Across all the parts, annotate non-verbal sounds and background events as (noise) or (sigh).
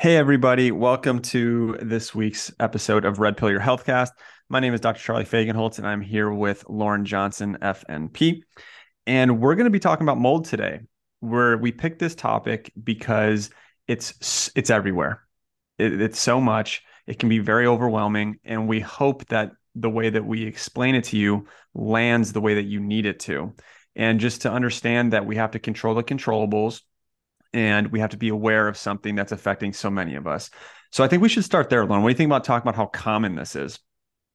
Hey, everybody. Welcome to this week's episode of Red Pill Your Healthcast. My name is Dr. Charlie Fagenholtz, and I'm here with Lauren Johnson, FNP. And we're going to be talking about mold today, where we picked this topic because it's it's everywhere. It, it's so much. It can be very overwhelming. And we hope that the way that we explain it to you lands the way that you need it to. And just to understand that we have to control the controllables and we have to be aware of something that's affecting so many of us. So I think we should start there, Lauren. What do you think about talking about how common this is?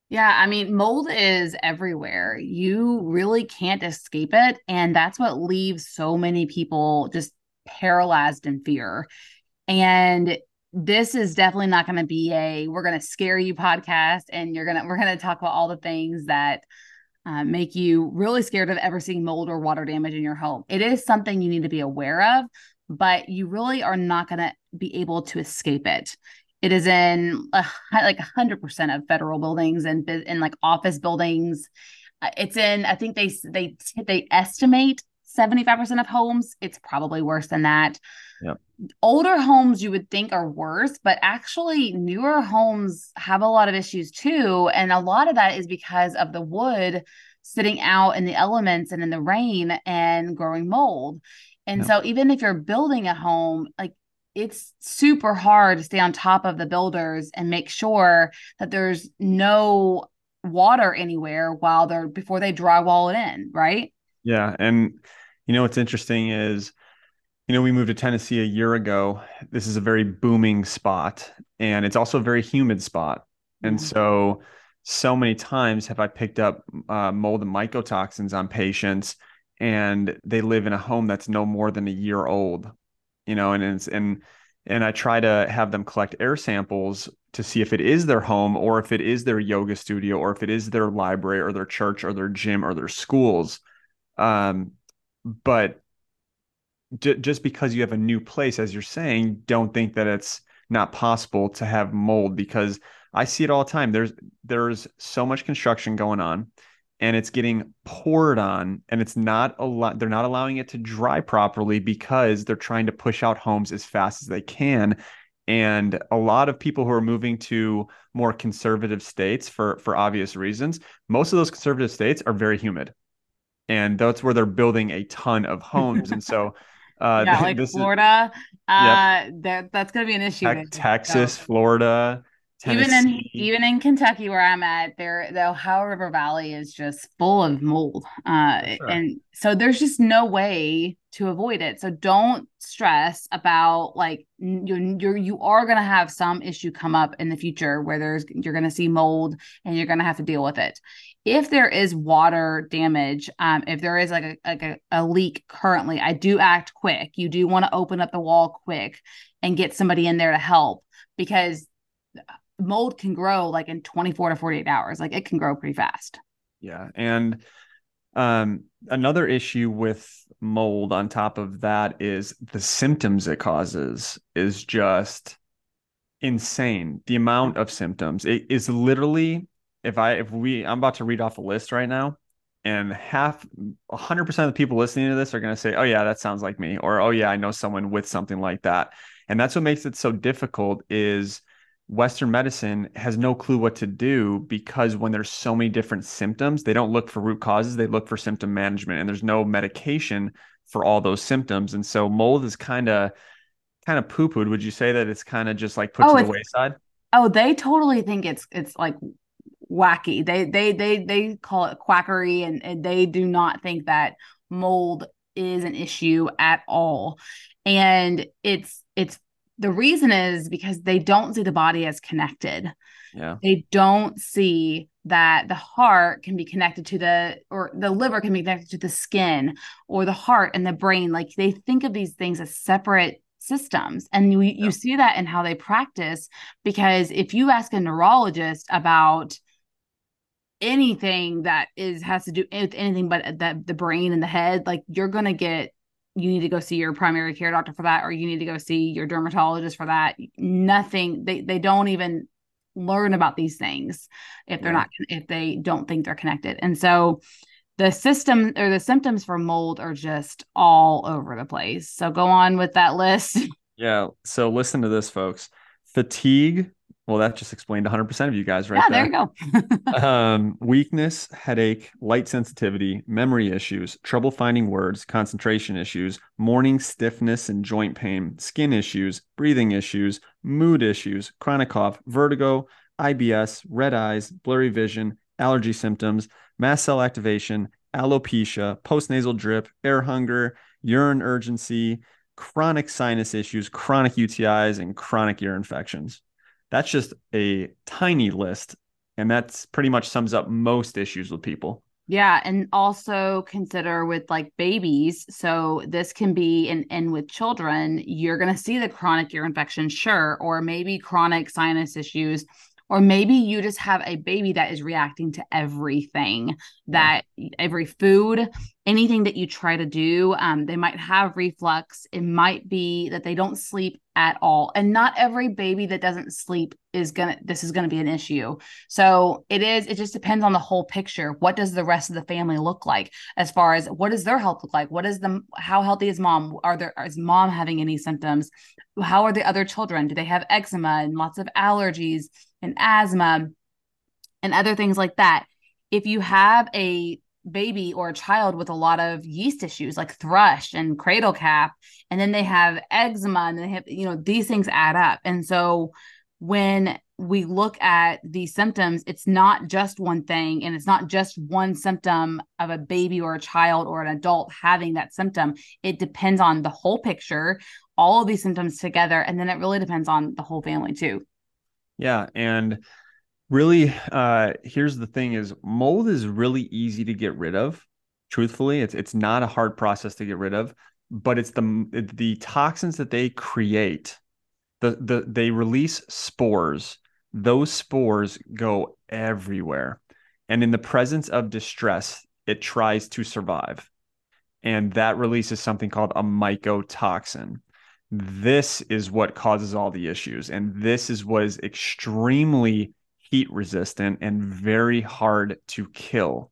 Yeah, I mean, mold is everywhere. You really can't escape it. And that's what leaves so many people just paralyzed in fear. And this is definitely not going to be a we're going to scare you podcast and you're going to we're going to talk about all the things that uh, make you really scared of ever seeing mold or water damage in your home. It is something you need to be aware of, but you really are not going to be able to escape it. It is in a, like 100% of federal buildings and in like office buildings. Uh, it's in, I think they they they estimate 75% of homes. It's probably worse than that. Yep. Older homes you would think are worse, but actually newer homes have a lot of issues too. And a lot of that is because of the wood sitting out in the elements and in the rain and growing mold. And yep. so even if you're building a home, like it's super hard to stay on top of the builders and make sure that there's no water anywhere while they're before they drywall it in, right? Yeah. And you know what's interesting is you know, we moved to Tennessee a year ago. This is a very booming spot and it's also a very humid spot. And mm-hmm. so, so many times have I picked up uh, mold and mycotoxins on patients and they live in a home that's no more than a year old, you know, and it's, and, and I try to have them collect air samples to see if it is their home or if it is their yoga studio or if it is their library or their church or their gym or their schools. Um, but j- just because you have a new place, as you're saying, don't think that it's not possible to have mold because I see it all the time. There's there's so much construction going on and it's getting poured on and it's not a lot they're not allowing it to dry properly because they're trying to push out homes as fast as they can and a lot of people who are moving to more conservative states for for obvious reasons most of those conservative states are very humid and that's where they're building a ton of homes and so (laughs) uh, yeah, like Florida. Is, uh, yep. that that's gonna be an issue. Te- Texas, so. Florida, Tennessee. even in even in Kentucky where I'm at, there the Ohio River Valley is just full of mold, uh, sure. and so there's just no way to avoid it. So don't stress about like you're, you're you are gonna have some issue come up in the future where there's you're gonna see mold and you're gonna have to deal with it if there is water damage, um, if there is like a like a, a leak currently, I do act quick. You do want to open up the wall quick and get somebody in there to help because mold can grow like in 24 to 48 hours. Like it can grow pretty fast. Yeah. And um, another issue with mold on top of that is the symptoms it causes is just insane. The amount of symptoms it is literally if I if we I'm about to read off a list right now, and half 100% of the people listening to this are going to say, "Oh yeah, that sounds like me," or "Oh yeah, I know someone with something like that." And that's what makes it so difficult is Western medicine has no clue what to do because when there's so many different symptoms, they don't look for root causes, they look for symptom management and there's no medication for all those symptoms. And so mold is kind of kind of poo-pooed. Would you say that it's kind of just like put oh, to the wayside? Oh, they totally think it's it's like wacky. They they they they call it quackery, and, and they do not think that mold is an issue at all. And it's it's the reason is because they don't see the body as connected. Yeah. They don't see that the heart can be connected to the or the liver can be connected to the skin or the heart and the brain like they think of these things as separate systems and you, you see that in how they practice because if you ask a neurologist about anything that is has to do with anything but that the brain and the head like you're gonna get you need to go see your primary care doctor for that or you need to go see your dermatologist for that nothing they they don't even learn about these things if they're yeah. not if they don't think they're connected and so the system or the symptoms for mold are just all over the place so go on with that list (laughs) Yeah. So listen to this, folks. Fatigue. Well, that just explained 100% of you guys right yeah, there. there you go. (laughs) um, weakness, headache, light sensitivity, memory issues, trouble finding words, concentration issues, morning stiffness and joint pain, skin issues, breathing issues, mood issues, chronic cough, vertigo, IBS, red eyes, blurry vision, allergy symptoms, mast cell activation, alopecia, postnasal drip, air hunger, urine urgency, chronic sinus issues, chronic UTIs, and chronic ear infections. That's just a tiny list. And that's pretty much sums up most issues with people. Yeah, and also consider with like babies. So this can be and and with children, you're going to see the chronic ear infection, sure, or maybe chronic sinus issues or maybe you just have a baby that is reacting to everything that every food anything that you try to do um, they might have reflux. It might be that they don't sleep at all. And not every baby that doesn't sleep is gonna this is gonna be an issue. So it is it just depends on the whole picture. What does the rest of the family look like as far as what does their health look like? What is the how healthy is mom? Are there is mom having any symptoms? How are the other children? Do they have eczema and lots of allergies and asthma and other things like that. If you have a baby or a child with a lot of yeast issues like thrush and cradle cap, and then they have eczema and they have, you know, these things add up. And so when we look at these symptoms, it's not just one thing and it's not just one symptom of a baby or a child or an adult having that symptom. It depends on the whole picture, all of these symptoms together. And then it really depends on the whole family too. Yeah. And really, uh, here's the thing is mold is really easy to get rid of. Truthfully, it's it's not a hard process to get rid of, but it's the the toxins that they create. The the they release spores. Those spores go everywhere. And in the presence of distress, it tries to survive. And that releases something called a mycotoxin this is what causes all the issues and this is what is extremely heat resistant and very hard to kill.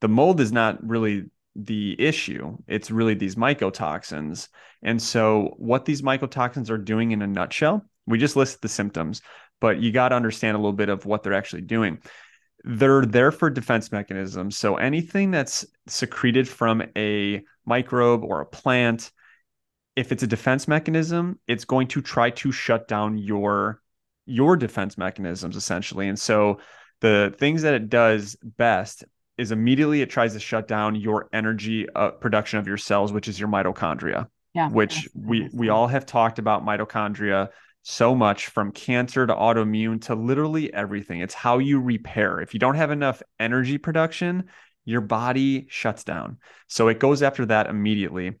The mold is not really the issue it's really these mycotoxins. And so what these mycotoxins are doing in a nutshell we just listed the symptoms but you got to understand a little bit of what they're actually doing. They're there for defense mechanisms. So anything that's secreted from a microbe or a plant if it's a defense mechanism, it's going to try to shut down your your defense mechanisms essentially. And so the things that it does best is immediately it tries to shut down your energy uh, production of your cells, which is your mitochondria. Yeah, which we we all have talked about mitochondria so much from cancer to autoimmune to literally everything. It's how you repair. If you don't have enough energy production, your body shuts down. So it goes after that immediately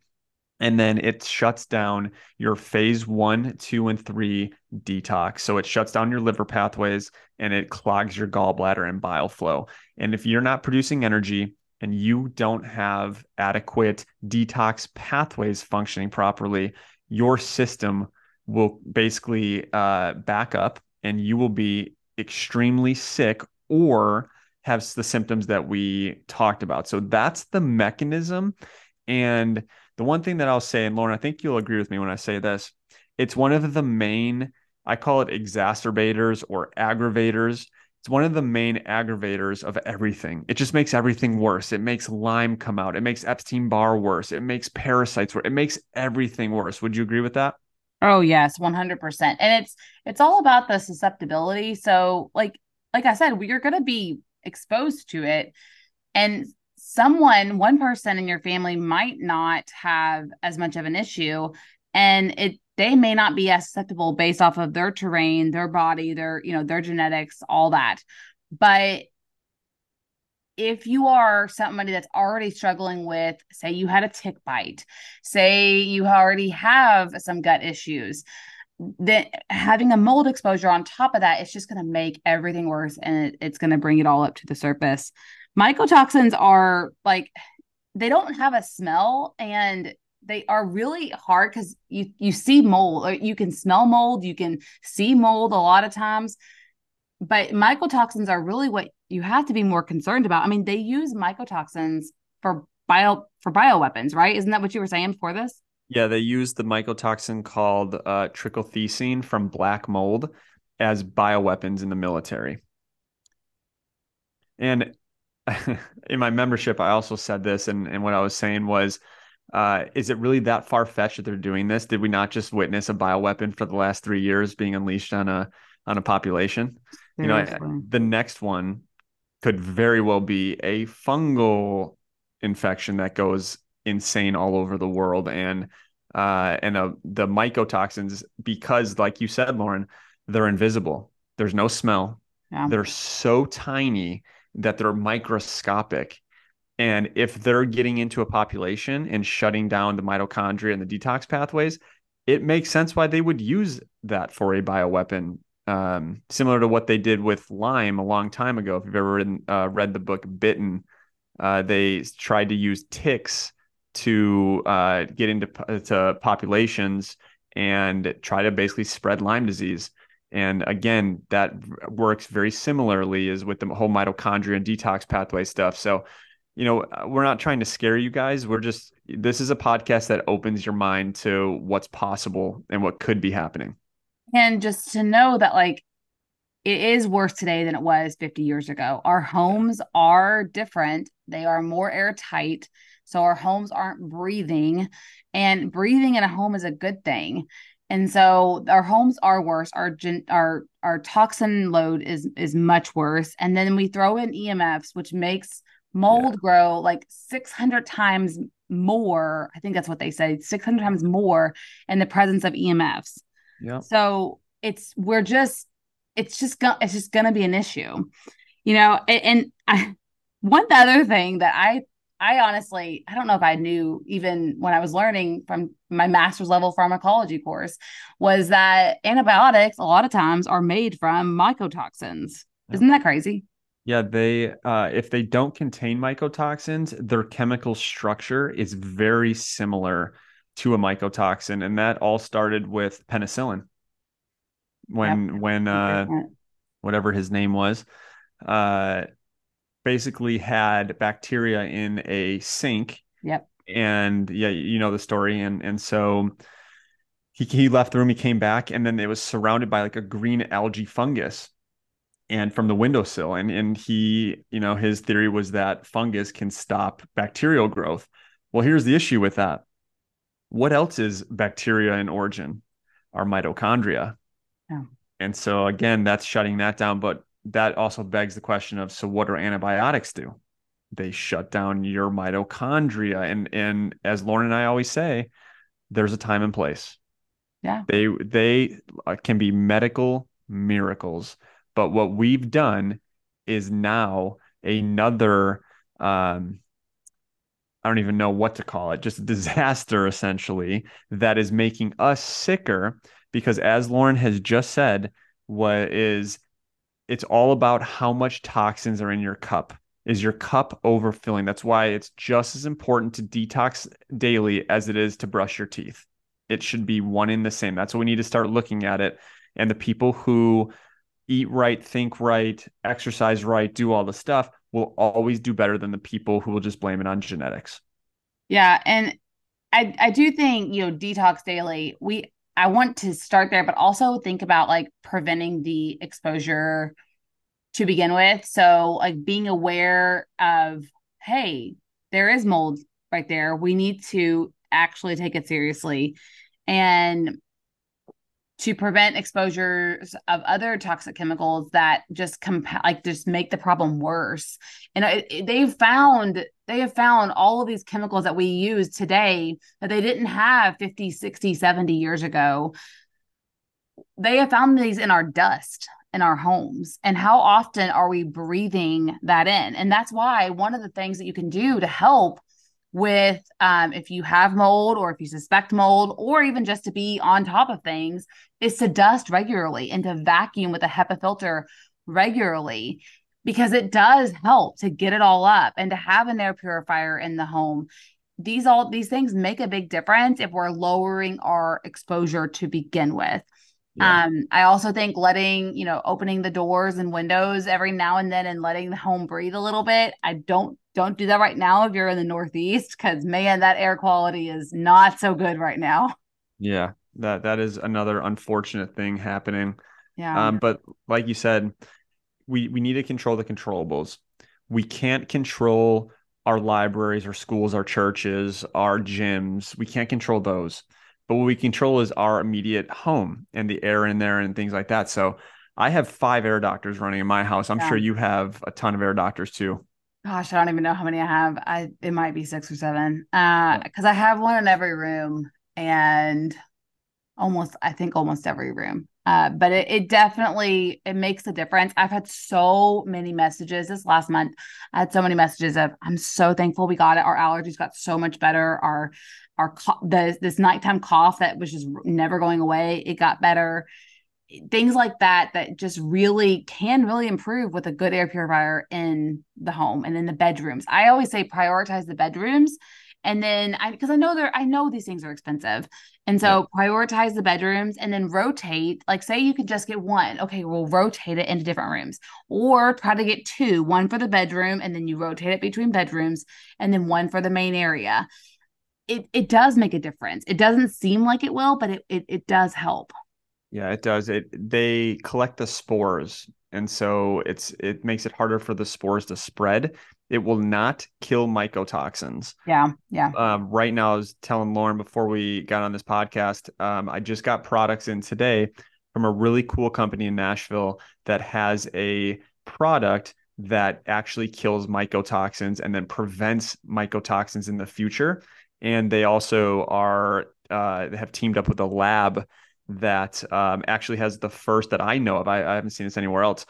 and then it shuts down your phase one, two, and three detox. So it shuts down your liver pathways and it clogs your gallbladder and bile flow. And if you're not producing energy and you don't have adequate detox pathways functioning properly, your system will basically uh, back up and you will be extremely sick or have the symptoms that we talked about. So that's the mechanism. And the one thing that I'll say, and Lauren, I think you'll agree with me when I say this, it's one of the main, I call it exacerbators or aggravators. It's one of the main aggravators of everything. It just makes everything worse. It makes Lyme come out. It makes Epstein Barr worse. It makes parasites worse. It makes everything worse. Would you agree with that? Oh yes, 100%. And it's it's all about the susceptibility. So like like I said, we are going to be exposed to it and someone, one person in your family might not have as much of an issue and it they may not be as susceptible based off of their terrain, their body, their, you know, their genetics, all that. But if you are somebody that's already struggling with, say, you had a tick bite, say you already have some gut issues, then having a mold exposure on top of that, it's just going to make everything worse and it, it's going to bring it all up to the surface mycotoxins are like they don't have a smell and they are really hard because you you see mold or you can smell mold you can see mold a lot of times but mycotoxins are really what you have to be more concerned about. I mean they use mycotoxins for bio for bioweapons right? Isn't that what you were saying for this? Yeah, they use the mycotoxin called uh, from black mold as bioweapons in the military. And (laughs) in my membership, I also said this, and, and what I was saying was, uh, is it really that far fetched that they're doing this? Did we not just witness a bioweapon for the last three years being unleashed on a on a population? Seriously. You know, the next one could very well be a fungal infection that goes insane all over the world, and uh, and uh, the mycotoxins, because like you said, Lauren, they're invisible. There's no smell. Yeah. They're so tiny that they're microscopic. And if they're getting into a population and shutting down the mitochondria and the detox pathways, it makes sense why they would use that for a bioweapon, um, similar to what they did with Lyme a long time ago. If you've ever read, uh, read the book Bitten, uh, they tried to use ticks to uh, get into to populations and try to basically spread Lyme disease. And again, that works very similarly as with the whole mitochondria and detox pathway stuff. So, you know, uh, we're not trying to scare you guys. We're just, this is a podcast that opens your mind to what's possible and what could be happening. And just to know that, like, it is worse today than it was 50 years ago. Our homes are different, they are more airtight. So our homes aren't breathing, and breathing in a home is a good thing. And so our homes are worse. Our our our toxin load is is much worse. And then we throw in EMFs, which makes mold yeah. grow like 600 times more. I think that's what they say, 600 times more in the presence of EMFs. Yeah. So it's we're just it's just gonna it's just gonna be an issue, you know. And, and I (laughs) one other thing that I I honestly, I don't know if I knew even when I was learning from my master's level pharmacology course was that antibiotics a lot of times are made from mycotoxins. Isn't that crazy? Yeah, they uh, if they don't contain mycotoxins, their chemical structure is very similar to a mycotoxin, and that all started with penicillin. When yep. when uh, whatever his name was, uh, basically had bacteria in a sink. Yep. And yeah, you know the story. And and so he he left the room, he came back, and then it was surrounded by like a green algae fungus and from the windowsill. And and he, you know, his theory was that fungus can stop bacterial growth. Well, here's the issue with that. What else is bacteria in origin? Our mitochondria. Yeah. And so again, that's shutting that down. But that also begs the question of so what do antibiotics do? They shut down your mitochondria. And and as Lauren and I always say, there's a time and place. Yeah. They they uh, can be medical miracles. But what we've done is now another um I don't even know what to call it, just a disaster essentially that is making us sicker because as Lauren has just said, what is it's all about how much toxins are in your cup. Is your cup overfilling? That's why it's just as important to detox daily as it is to brush your teeth. It should be one in the same. That's what we need to start looking at it. And the people who eat right, think right, exercise right, do all the stuff will always do better than the people who will just blame it on genetics. Yeah, and I I do think, you know, detox daily, we I want to start there, but also think about like preventing the exposure to begin with. So, like being aware of, hey, there is mold right there. We need to actually take it seriously. And to prevent exposures of other toxic chemicals that just comp- like just make the problem worse. And it, it, they've found they have found all of these chemicals that we use today that they didn't have 50, 60, 70 years ago. They have found these in our dust in our homes and how often are we breathing that in and that's why one of the things that you can do to help with um, if you have mold or if you suspect mold or even just to be on top of things is to dust regularly and to vacuum with a HEPA filter regularly because it does help to get it all up and to have an air purifier in the home. These all these things make a big difference if we're lowering our exposure to begin with Yeah. Um, I also think letting, you know, opening the doors and windows every now and then and letting the home breathe a little bit. I don't don't do that right now if you're in the Northeast, because man, that air quality is not so good right now. Yeah, that that is another unfortunate thing happening. Yeah. Um, but like you said, we we need to control the controllables. We can't control our libraries, our schools, our churches, our gyms. We can't control those. But what we control is our immediate home and the air in there and things like that. So I have five air doctors running in my house. I'm yeah. sure you have a ton of air doctors too. Gosh, I don't even know how many I have. I it might be six or seven. Uh, because I have one in every room and almost I think almost every room. Uh, but it, it definitely it makes a difference. I've had so many messages this last month. I had so many messages of I'm so thankful we got it. Our allergies got so much better. Our our the this nighttime cough that was just never going away, it got better. Things like that that just really can really improve with a good air purifier in the home and in the bedrooms. I always say prioritize the bedrooms and then I because I know they're I know these things are expensive. And so yeah. prioritize the bedrooms and then rotate. Like say you could just get one. Okay, we'll rotate it into different rooms. Or try to get two, one for the bedroom and then you rotate it between bedrooms and then one for the main area. It it does make a difference. It doesn't seem like it will, but it it, it does help. Yeah, it does. It they collect the spores and so it's it makes it harder for the spores to spread it will not kill mycotoxins. Yeah, yeah. Um, right now, I was telling Lauren before we got on this podcast, um, I just got products in today from a really cool company in Nashville that has a product that actually kills mycotoxins and then prevents mycotoxins in the future. And they also are uh, have teamed up with a lab that um, actually has the first that I know of. I, I haven't seen this anywhere else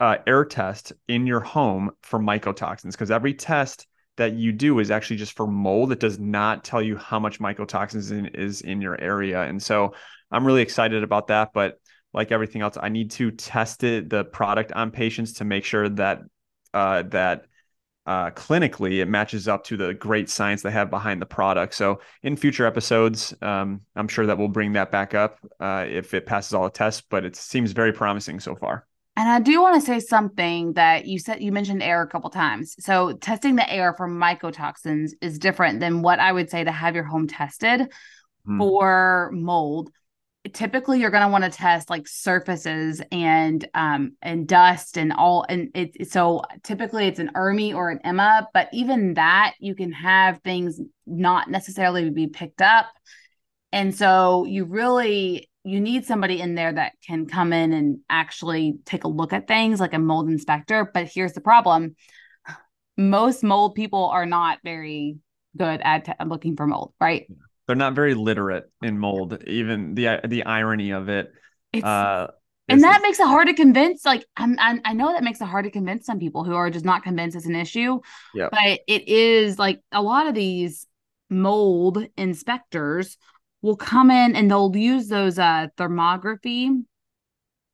uh, air test in your home for mycotoxins because every test that you do is actually just for mold. It does not tell you how much mycotoxins in, is in your area. And so I'm really excited about that. But like everything else, I need to test it, the product on patients to make sure that uh, that uh, clinically it matches up to the great science they have behind the product. So in future episodes, um, I'm sure that we'll bring that back up uh, if it passes all the tests. But it seems very promising so far. And I do want to say something that you said you mentioned air a couple times. So testing the air for mycotoxins is different than what I would say to have your home tested hmm. for mold. Typically, you're going to want to test like surfaces and um and dust and all. And it so typically it's an ERMI or an EMMA but even that you can have things not necessarily be picked up. And so you really you need somebody in there that can come in and actually take a look at things like a mold inspector. But here's the problem most mold people are not very good at t- looking for mold, right? They're not very literate in mold, even the the irony of it. Uh, and that makes it hard to convince. Like I'm, I'm, i know that makes it hard to convince some people who are just not convinced it's an issue. Yeah. But it is like a lot of these mold inspectors will come in and they'll use those uh thermography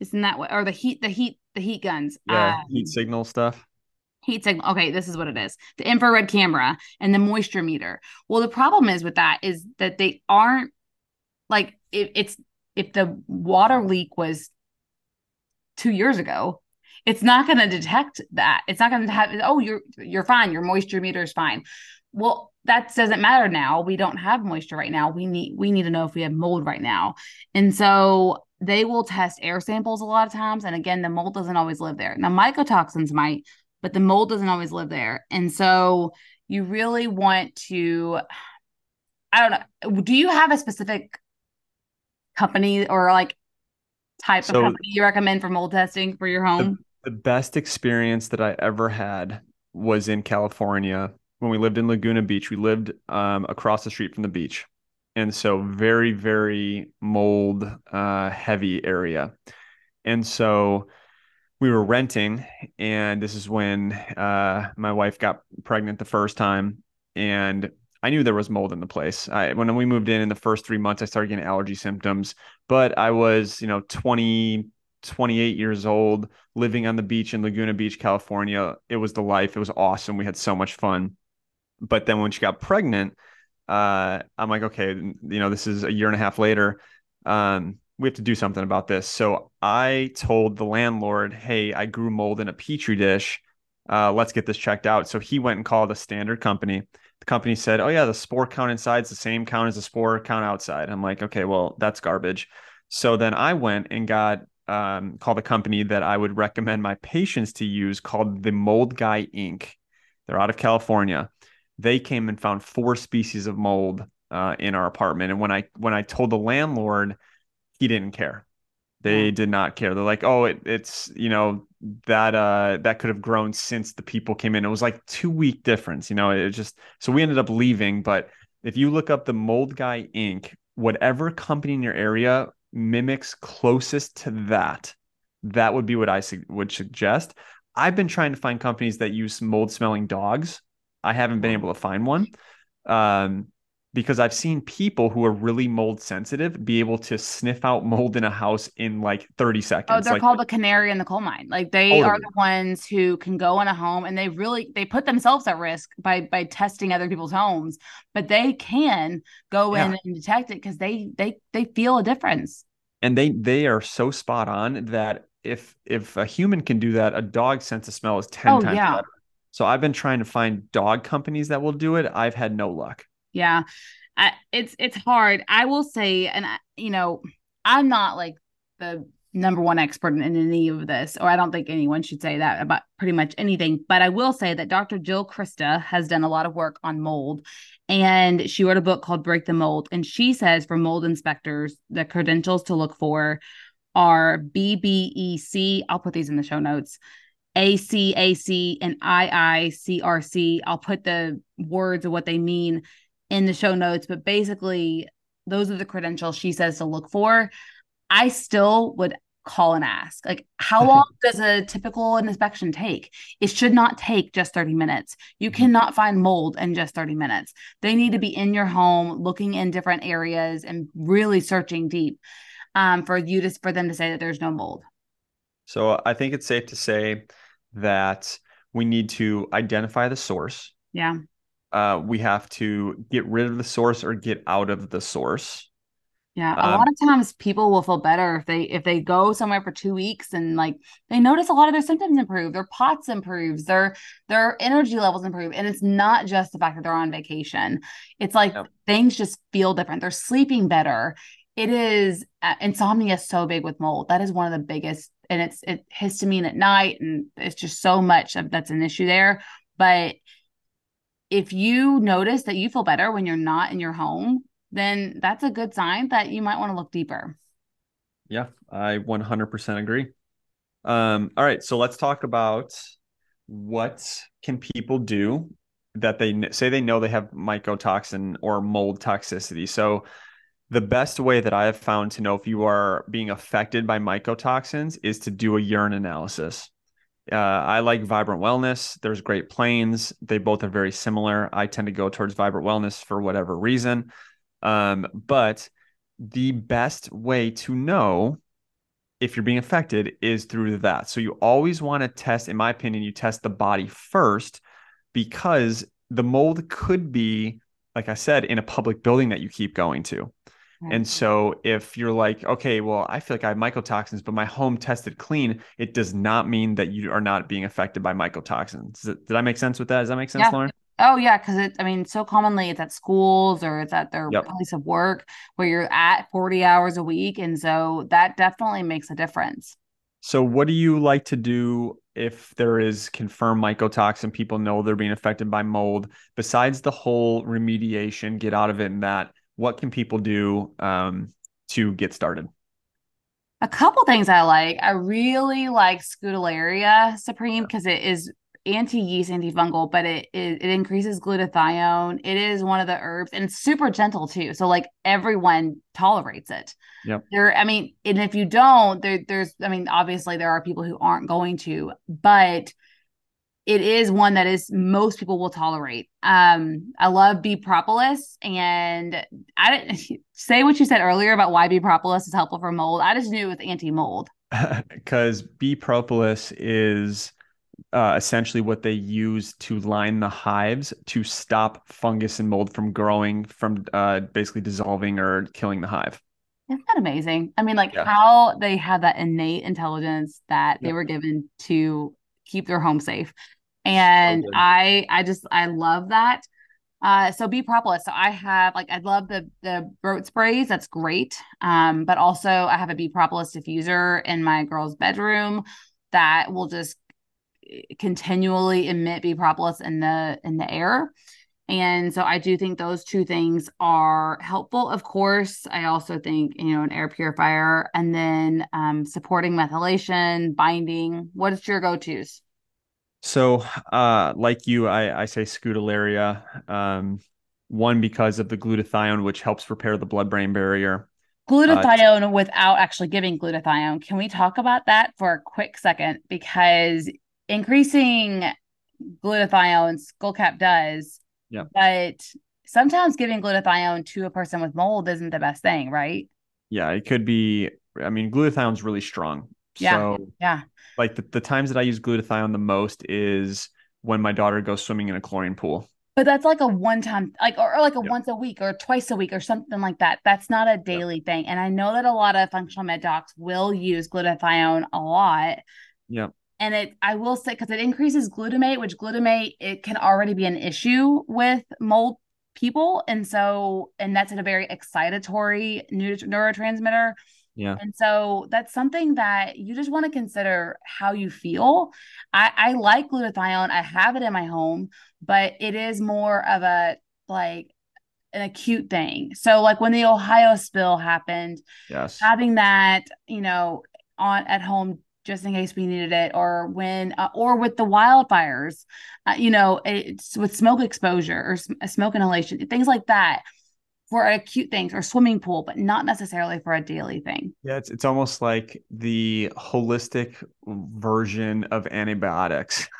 isn't that what or the heat the heat the heat guns yeah um, heat signal stuff heat signal okay this is what it is the infrared camera and the moisture meter. Well the problem is with that is that they aren't like if it's if the water leak was two years ago it's not going to detect that. It's not going to have oh you're you're fine your moisture meter is fine. Well that doesn't matter now. We don't have moisture right now. We need we need to know if we have mold right now. And so they will test air samples a lot of times. And again the mold doesn't always live there. Now mycotoxins might but the mold doesn't always live there and so you really want to i don't know do you have a specific company or like type so of company you recommend for mold testing for your home the, the best experience that i ever had was in california when we lived in Laguna Beach, we lived um, across the street from the beach. And so very, very mold uh, heavy area. And so we were renting, and this is when uh, my wife got pregnant the first time. And I knew there was mold in the place. I, when we moved in in the first three months, I started getting allergy symptoms, but I was, you know, 20, 28 years old, living on the beach in Laguna Beach, California. It was the life. It was awesome. We had so much fun. But then when she got pregnant, uh, I'm like, okay, you know, this is a year and a half later. Um, we have to do something about this. So I told the landlord, hey, I grew mold in a petri dish. Uh, let's get this checked out. So he went and called a standard company. The company said, oh, yeah, the spore count inside is the same count as the spore count outside. I'm like, okay, well, that's garbage. So then I went and got um, called a company that I would recommend my patients to use called the Mold Guy Inc. They're out of California. They came and found four species of mold uh, in our apartment. And when I when I told the landlord, he didn't care. They did not care. They're like, oh, it, it's you know that uh that could have grown since the people came in. It was like two week difference. You know, it just so we ended up leaving. But if you look up the Mold Guy Inc., whatever company in your area mimics closest to that, that would be what I su- would suggest. I've been trying to find companies that use mold smelling dogs. I haven't been able to find one. Um, because I've seen people who are really mold sensitive be able to sniff out mold in a house in like 30 seconds. Oh, they're like, called the canary in the coal mine. Like they are the ones who can go in a home and they really they put themselves at risk by by testing other people's homes, but they can go in and detect it because they they they feel a difference. and they they are so spot on that if if a human can do that, a dog sense of smell is 10 Oh, times yeah. better. So I've been trying to find dog companies that will do it. I've had no luck. Yeah. I, it's it's hard. I will say, and I, you know, I'm not like the number one expert in, any of this, or I don't think anyone should say that about pretty much anything. But I will say that Dr. Jill Crista has done a lot of work on mold, and she wrote a book called Break the Mold. And she says for mold inspectors, the credentials to look for are BBEC. I'll put these in the show notes. ACAC and IICRC. I'll put the words of what they mean in the show notes, but basically, those are the credentials she says to look for. I still would call and ask, like, how long does a typical inspection take? It should not take just 30 minutes. You cannot find mold in just 30 minutes. They need to be in your home, looking in different areas and really searching deep um, for you to for them to say that there's no mold. So I think it's safe to say that we need to identify the source. Yeah. Uh, we have to get rid of the source or get out of the source. Yeah, a Um, lot of times people will feel better if they if they go somewhere for two weeks and like they notice a lot of their symptoms improve, their POTS improves, their their energy levels improve, and it's not just the fact that they're on vacation. It's like things just feel different. They're sleeping better. It is uh, insomnia is so big with mold. That is one of the biggest, and it's it histamine at night, and it's just so much of that's an issue there. But if you notice that you feel better when you're not in your home, then that's a good sign that you might want to look deeper. Yeah, I 100% agree. Um, all right, so let's talk about what can people do that they say they know they have mycotoxin or mold toxicity. So the best way that I have found to know if you are being affected by mycotoxins is to do a urine analysis. Uh, I like Vibrant Wellness. There's Great Plains. They both are very similar. I tend to go towards Vibrant Wellness for whatever reason. Um, but the best way to know if you're being affected is through that. So you always want to test, in my opinion, you test the body first because the mold could be, like I said, in a public building that you keep going to. And mm-hmm. so if you're like, okay, well, I feel like I have mycotoxins, but my home tested clean, it does not mean that you are not being affected by mycotoxins. Did, I make sense with that? Does that make sense, Yeah. Lauren? Oh yeah, because it. I mean, so commonly it's at schools or it's at their Yep. place of work where you're at forty hours a week, and so that definitely makes a difference. So what do you like to do if there is confirmed mycotoxin, people know they're being affected by mold, besides the whole remediation, get out of it and that, what can people do um, to get started? A couple things I like. I really like Scutellaria Supreme because it is anti-yeast, antifungal, but it, it it increases glutathione. It is one of the herbs and super gentle too. So like everyone tolerates it. Yep. There, I mean, and if you don't, there there's I mean, obviously there are people who aren't going to, but it is one that is most people will tolerate. Um, I love bee propolis, and I didn't (laughs) say what you said earlier about why bee propolis is helpful for mold. I just knew it was anti-mold. (laughs) Because bee propolis is uh, essentially what they use to line the hives to stop fungus and mold from growing, from uh, basically dissolving or killing the hive. Isn't that amazing? I mean, like Yeah. how they have that innate intelligence that they Yep. were given to keep their home safe. And good. I I just I love that. Uh so bee propolis. So I have like I love the the throat sprays. That's great. Um, but also I have a bee propolis diffuser in my girl's bedroom that will just eh, continually emit bee propolis in the in the air. And so I do think those two things are helpful. Of course, I also think, you know, an air purifier and then um, supporting methylation, binding. What is your go tos? So, uh, like you, I, I say Scutellaria. Um, one because of the glutathione, which helps repair the blood-brain barrier. Glutathione without actually giving glutathione. Can we talk about that for a quick second? Because increasing glutathione, Skullcap does, Yeah. but sometimes giving glutathione to a person with mold isn't the best thing, right? Yeah, it could be. I mean, glutathione's really strong. Yeah. So, Yeah. Like the, the times that I use glutathione the most is when my daughter goes swimming in a chlorine pool. But that's like a one time, like, or, or like a Yep. once a week or twice a week or something like that. That's not a daily thing. And I know that a lot of functional med docs will use glutathione a lot. Yep. And it, I will say, because it increases glutamate, which glutamate, it can already be an issue with mold people. And so, and that's a very excitatory neuro- neurotransmitter. Yeah. And so that's something that you just want to consider how you feel. I, I like glutathione. I have it in my home, but it is more of a like an acute thing. So like when the Ohio spill happened, Yes. having that, you know, on at home just in case we needed it or when uh, or with the wildfires uh, you know it's with smoke exposure or sm- smoke inhalation things like that for acute things or swimming pool but not necessarily for a daily thing Yeah, it's it's almost like the holistic version of antibiotics. (laughs)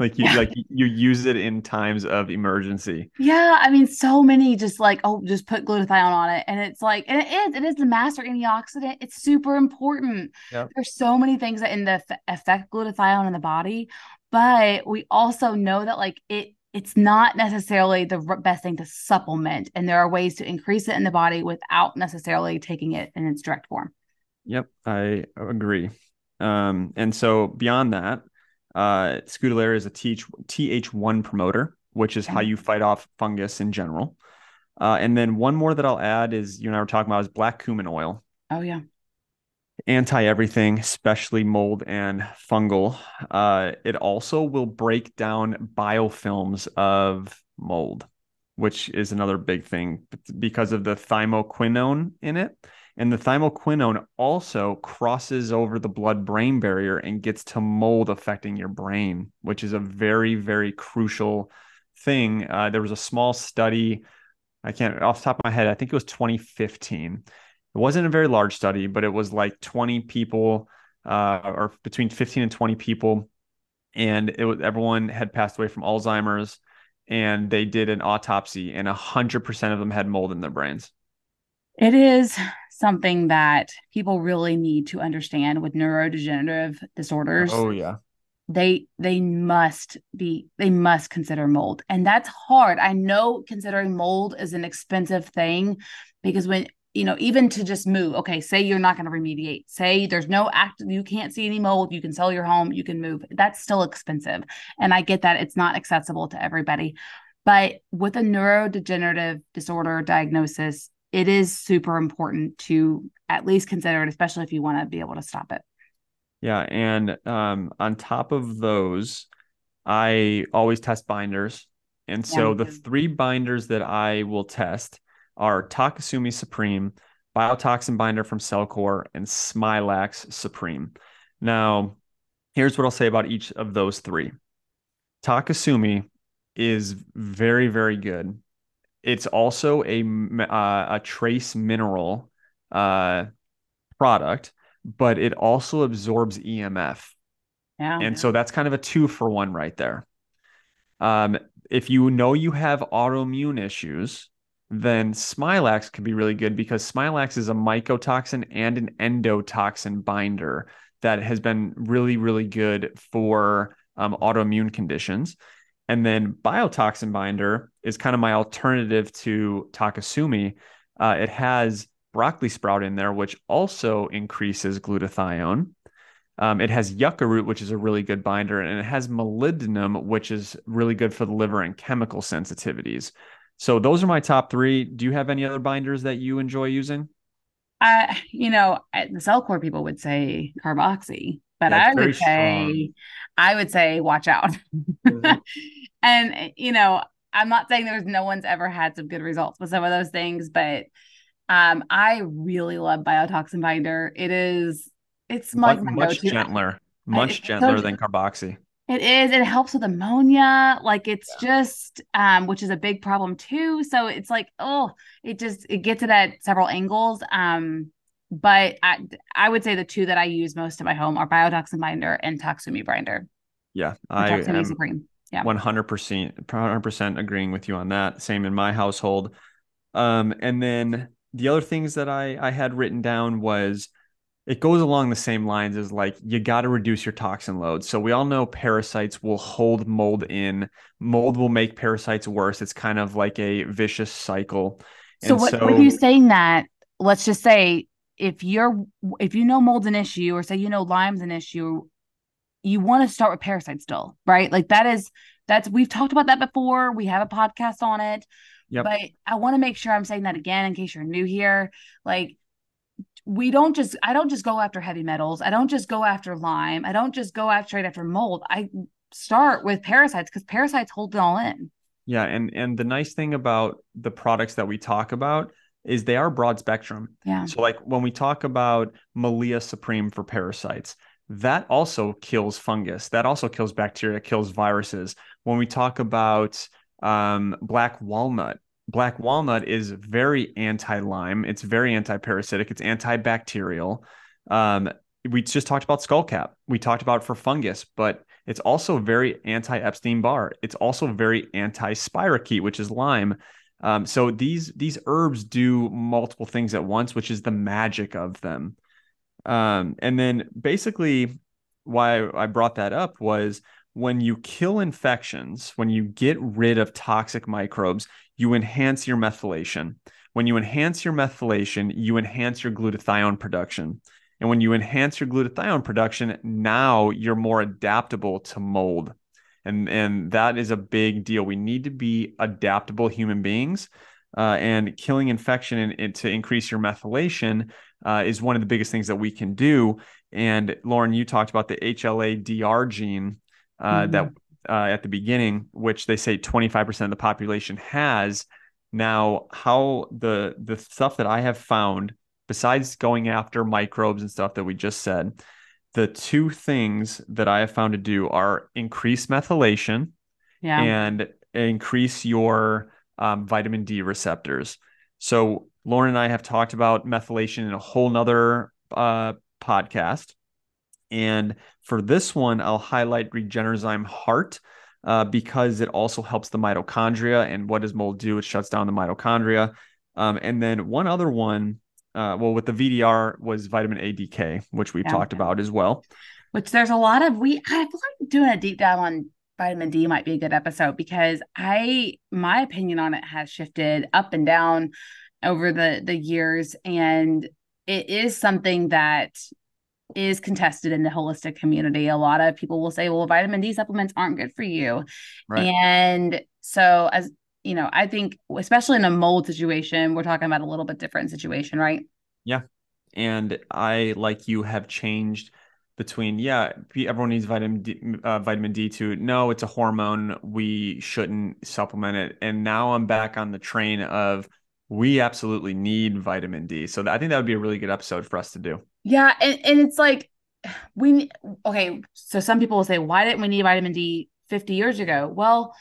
Like you Yeah. like you use it in times of emergency. Yeah, I mean, so many just like, oh, just put glutathione on it. And it's like, and it is, it is the master antioxidant. It's super important. Yep. There's so many things that in the f- affect glutathione in the body, but we also know that like it, it's not necessarily the best thing to supplement. And there are ways to increase it in the body without necessarily taking it in its direct form. Yep, I agree. Um, and so beyond that, uh, Scutellaria is a TH, TH1 promoter, which is how Mhm. you fight off fungus in general. Uh, and then one more that I'll add is you and I were talking about is black cumin oil. Oh, yeah. Anti everything, especially mold and fungal. Uh, it also will break down biofilms of mold, which is another big thing because of the thymoquinone in it. And the thymoquinone also crosses over the blood brain barrier and gets to mold affecting your brain, which is a very, very crucial thing. Uh, there was a small study, I can't off the top of my head, I think it was 2015 it wasn't a very large study, but it was like 20 people, uh, or between 15 and 20 people, and it was everyone had passed away from Alzheimer's, and they did an autopsy, and a hundred percent of them had mold in their brains. It is something that people really need to understand with neurodegenerative disorders. Oh yeah, they they must be they must consider mold and that's hard i know considering mold is an expensive thing because when you know even to just move okay say you're not going to remediate say there's no act you can't see any mold you can sell your home you can move that's still expensive. And i get that it's not accessible to everybody but with a neurodegenerative disorder diagnosis it is super important to at least consider it especially if you want to be able to stop it. Yeah, and um, on top of those, I always test binders, and so Yeah. the three binders that I will test are Takesumi Supreme, Biotoxin Binder from Cellcore, and Smilax Supreme. Now, here's what I'll say about each of those three. Takesumi is very, very good. It's also a uh, a trace mineral uh, product, but it also absorbs EMF. yeah And so that's kind of a two for one right there. Um, if you know you have autoimmune issues, then Smilax could be really good because Smilax is a mycotoxin and an endotoxin binder that has been really, really good for um, autoimmune conditions. And then biotoxin binder is kind of my alternative to Takesumi. Uh, it has broccoli sprout in there, which also increases glutathione. Um, it has yucca root, which is a really good binder, and it has molybdenum, which is really good for the liver and chemical sensitivities. So those are my top three. Do you have any other binders that you enjoy using? Uh, you know, the CellCore people would say carboxy, but it's I would say, strong. I would say, watch out. Mhm. (laughs) and you know, I'm not saying there's no one's ever had some good results with some of those things, but um, I really love biotoxin binder. It is, it's like Much, my much go-to. gentler, much so gentler gen- than carboxy. It is. It helps with ammonia. Like it's just, um, which is a big problem too. So it's like, oh, it just it gets it at several angles. Um, but I I would say the two that I use most in my home are biotoxin binder and Takesumi binder. Yeah, I am Supreme. Yeah. 100%, 100% agreeing with you on that. Same in my household. Um, and then the other things that I I had written down was it goes along the same lines as like you got to reduce your toxin load. So we all know parasites will hold mold in. Mold will make parasites worse. It's kind of like a vicious cycle. So And what so with you saying that, let's just say if you're if you know mold's an issue or say you know Lyme's an issue, you want to start with parasites still, right? Like that is that's we've talked about that before. We have a podcast on it. Yep. But I want to make sure I'm saying that again in case you're new here. Like we don't just I don't just go after heavy metals. I don't just go after Lyme. I don't just go after straight after mold. I start with parasites because parasites hold it all in. Yeah, and and the nice thing about the products that we talk about is they are broad spectrum. Yeah. So like when we talk about Malia Supreme for parasites, that also kills fungus. That also kills bacteria, kills viruses. When we talk about um, black walnut, black walnut is very anti-Lyme. It's very anti-parasitic. It's antibacterial. Um, we just talked about skullcap. We talked about for fungus, but it's also very anti-Epstein Barr. It's also very anti-spirochete, which is Lyme. Um, so these these herbs do multiple things at once, which is the magic of them. Um, and then basically, why I brought that up was when you kill infections, when you get rid of toxic microbes, you enhance your methylation. When you enhance your methylation, you enhance your glutathione production. And when you enhance your glutathione production, now you're more adaptable to mold. And, and that is a big deal. We need to be adaptable human beings. Uh, and killing infection and, and to increase your methylation uh, is one of the biggest things that we can do. And Lauren, you talked about the HLA-DR gene uh, Mhm. that uh, at the beginning, which they say 25% of the population has. Now, how the the stuff that I have found, besides going after microbes and stuff that we just said, the two things that I have found to do are increase methylation Yeah. and increase your um, vitamin D receptors. So Lauren and I have talked about methylation in a whole nother uh, podcast. And for this one, I'll highlight Regenerzyme Heart uh, because it also helps the mitochondria. And what does mold do? It shuts down the mitochondria. Um, and then one other one, uh, well, with the VDR was vitamin ADK, which we've Yeah. talked about as well. which there's a lot of we I feel like doing a deep dive on vitamin D might be a good episode because I my opinion on it has shifted up and down over the the years and it is something that is contested in the holistic community. A lot of people will say, well, vitamin D supplements aren't good for you. Right. And so as you know, I think especially in a mold situation, we're talking about a little bit different situation, right? Yeah. And I like you have changed between yeah everyone needs vitamin D, uh, vitamin D to no it's a hormone we shouldn't supplement it and now I'm back on the train of we absolutely need vitamin D so I think that would be a really good episode for us to do Yeah, and, and it's like we okay, so some people will say, why didn't we need vitamin D 50 years ago? Well,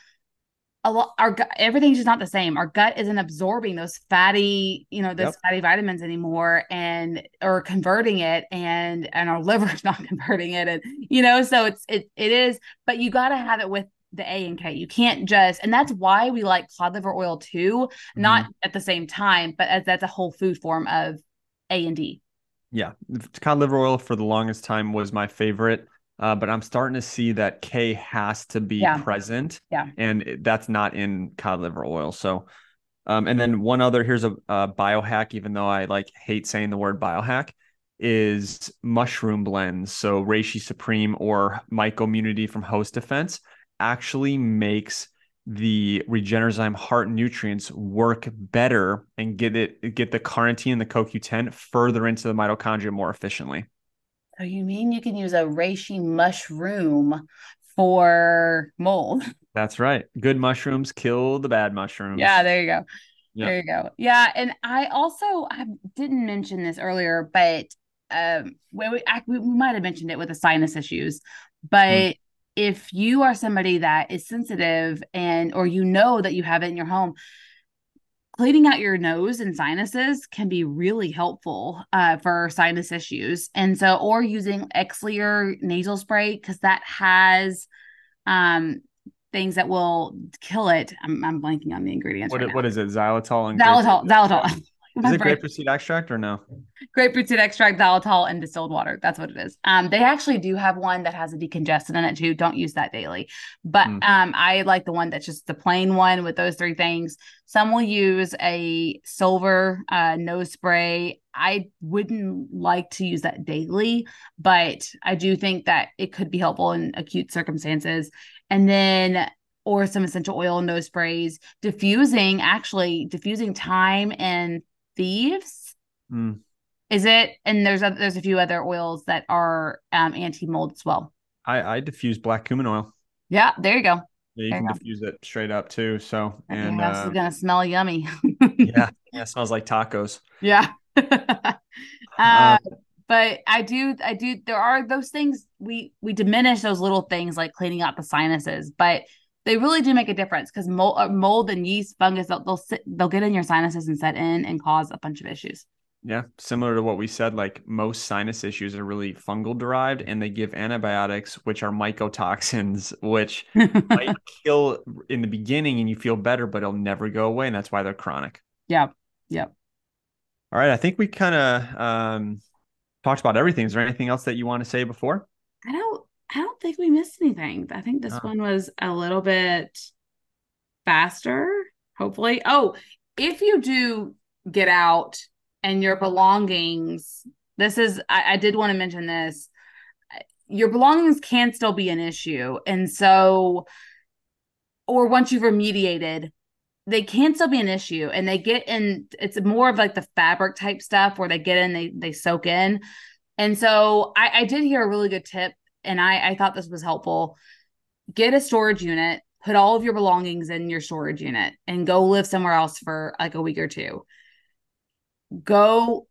a lot our gut, everything's just not the same. Our gut isn't absorbing those fatty, you know, those Yep. fatty vitamins anymore and or converting it and and our (laughs) liver's not converting it and you know, so it's it it is, but you got to have it with the A and K. You can't just and that's why we like cod liver oil too, not at the same time, but as that's a whole food form of A and D. yeah cod liver oil for the longest time was my favorite uh, but I'm starting to see that K has to be Yeah. present Yeah. and that's not in cod liver oil so Um, and then one other here's a, a biohack, even though I like hate saying the word biohack, is mushroom blends. So Reishi Supreme or MyCommunity from Host Defense actually makes the Regenerzyme heart nutrients work better and get it get the carnitine and the CoQ10 further into the mitochondria more efficiently. So you mean you can use a reishi mushroom for mold? (laughs) That's right. Good mushrooms kill the bad mushrooms. Yeah, there you go. Yep. There you go. Yeah, and I also I didn't mention this earlier, but um, we, we, we might have mentioned it with the sinus issues, but mm if you are somebody that is sensitive and or you know that you have it in your home cleaning out your nose and sinuses can be really helpful uh, for sinus issues. And so or using Xlear nasal spray because that has um things that will kill it. I'm, I'm blanking on the ingredients what, right what is it? Xylitol and xylitol xylitol is it grapefruit seed extract or no? Grapefruit seed extract, xylitol, and distilled water. That's what it is. Um, they actually do have one that has a decongestant in it too. Don't use that daily, but mm. um, I like the one that's just the plain one with those three things. Some will use a silver uh, nose spray. I wouldn't like to use that daily, but I do think that it could be helpful in acute circumstances. And then or some essential oil nose sprays diffusing actually diffusing thyme and thieves. Mm. Is it? And there's a, there's a few other oils that are um, anti mold as well. I I diffuse black cumin oil. Yeah, there you go. Yeah, you there can you diffuse it straight up too. So and uh, is gonna smell yummy. yeah, (laughs) yeah, smells like tacos. Yeah. (laughs) uh, uh, but I do, I do. There are those things we we diminish those little things like cleaning out the sinuses, but they really do make a difference because mold, uh, mold and yeast fungus they'll they'll, sit, they'll get in your sinuses and set in and cause a bunch of issues. Yeah similar to what we said like most sinus issues are really fungal derived and they give antibiotics which are mycotoxins (laughs) which (laughs) might kill in the beginning and you feel better but it'll never go away and that's why they're chronic. Yeah yeah. All right i think we kind of um talked about everything. Is there anything else that you want to say before? I don't I don't think we missed anything. I think this oh. one was a little bit faster, hopefully. Oh, if you do get out and your belongings, this is, I, I did want to mention this, your belongings can still be an issue. And so, or once you've remediated, they can still be an issue and they get in it's more of like the fabric type stuff where they get in they they soak in and so I, I did hear a really good tip and I, I thought this was helpful. Get a storage unit, put all of your belongings in your storage unit, and go live somewhere else for like a week or two. Go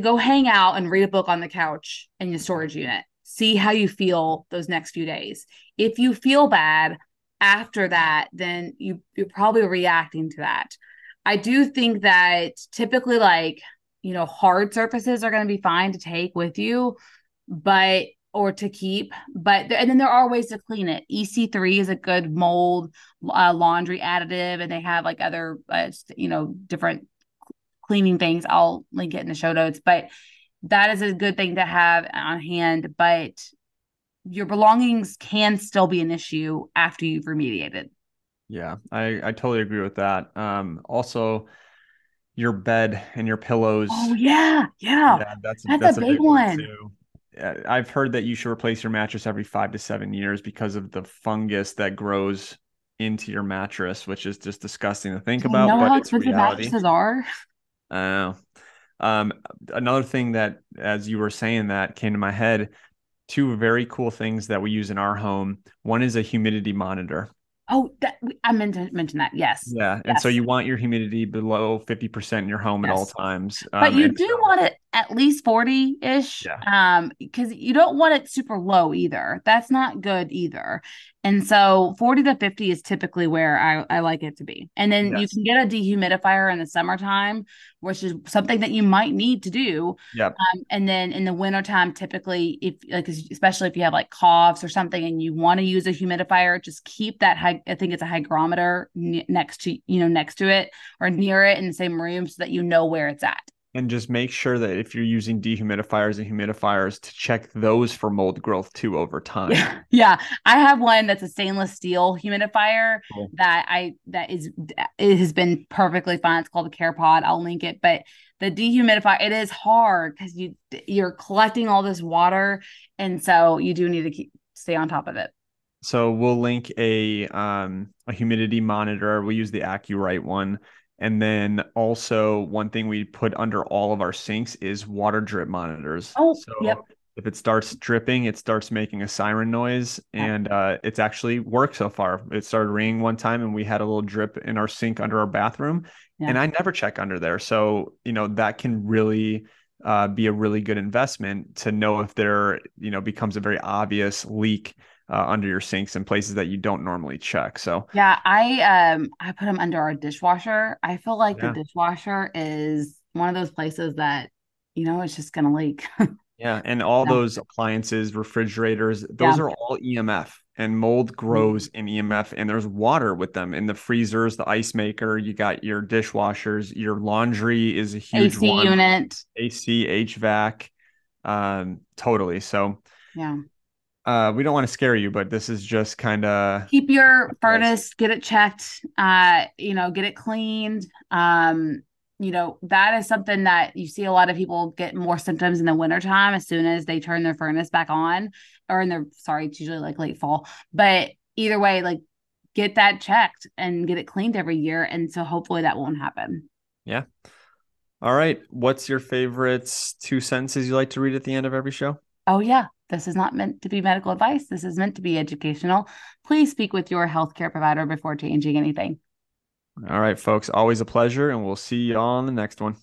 go hang out and read a book on the couch in your storage unit. See how you feel those next few days. If you feel bad after that, then you you're probably reacting to that. I do think that typically like you know hard surfaces are going to be fine to take with you but or to keep but and then there are ways to clean it. EC3 is a good mold uh, laundry additive and they have like other uh, you know different cleaning things. I'll link it in the show notes but that is a good thing to have on hand but your belongings can still be an issue after you've remediated. Yeah i i totally agree with that. Um also your bed and your pillows. Oh yeah yeah, yeah that's, that's, that's a, big, big one, one I've heard that you should replace your mattress every five to seven years because of the fungus that grows into your mattress, which is just disgusting to think about. Know how expensive mattresses are. I know. Um, another thing that, as you were saying, that came to my head, two very cool things that we use in our home. One is a humidity monitor. Oh, that, I meant to mention that. Yes. Yeah, and yes. so you want your humidity below fifty percent in your home yes. at all times. Um, but you do so, want it at least forty ish. Yeah. Um, because you don't want it super low either. That's not good either. And so 40 to 50 is typically where I, I like it to be. And then yes. you can get a dehumidifier in the summertime, which is something that you might need to do. Yep. Um, and then in the wintertime, typically, if like, especially if you have like coughs or something and you want to use a humidifier, just keep that high, I think it's a hygrometer next to, you know, next to it or near it in the same room so that you know where it's at. And just make sure that if you're using dehumidifiers and humidifiers to check those for mold growth too over time. Yeah, (laughs) yeah. I have one that's a stainless steel humidifier cool. that I that is it has been perfectly fine. It's called a CarePod. I'll link it, but the dehumidifier it is hard because you you're collecting all this water, and so you do need to keep stay on top of it. So we'll link a um, a humidity monitor. We use the AcuRite one and then also one thing we put under all of our sinks is water drip monitors. Oh, so yep. If it starts dripping, it starts making a siren noise, and uh, it's actually worked so far. It started ringing one time, and we had a little drip in our sink under our bathroom, yeah. and I never check under there. So you know that can really uh, be a really good investment to know if there you know becomes a very obvious leak uh, under your sinks and places that you don't normally check. So yeah, I um I put them under our dishwasher. I feel like yeah. the dishwasher is one of those places that you know it's just gonna leak. (laughs) yeah, and all those appliances, refrigerators, those yeah. are all EMF and mold mm-hmm. grows in EMF and there's water with them in the freezers, the ice maker, you got your dishwashers, your laundry is a huge AC one. unit, AC, HVAC, um, totally. So yeah, uh, we don't want to scare you, but this is just kind of keep your furnace, get it checked, uh, you know, get it cleaned. Um, you know, that is something that you see a lot of people get more symptoms in the wintertime as soon as they turn their furnace back on, or in their sorry, it's usually like late fall. But either way, like get that checked and get it cleaned every year. And so hopefully that won't happen. Yeah. All right. What's your favorite two sentences you like to read at the end of every show? Oh, yeah. This is not meant to be medical advice. This is meant to be educational. Please speak with your healthcare provider before changing anything. All right, folks. Always a pleasure, and we'll see you on the next one.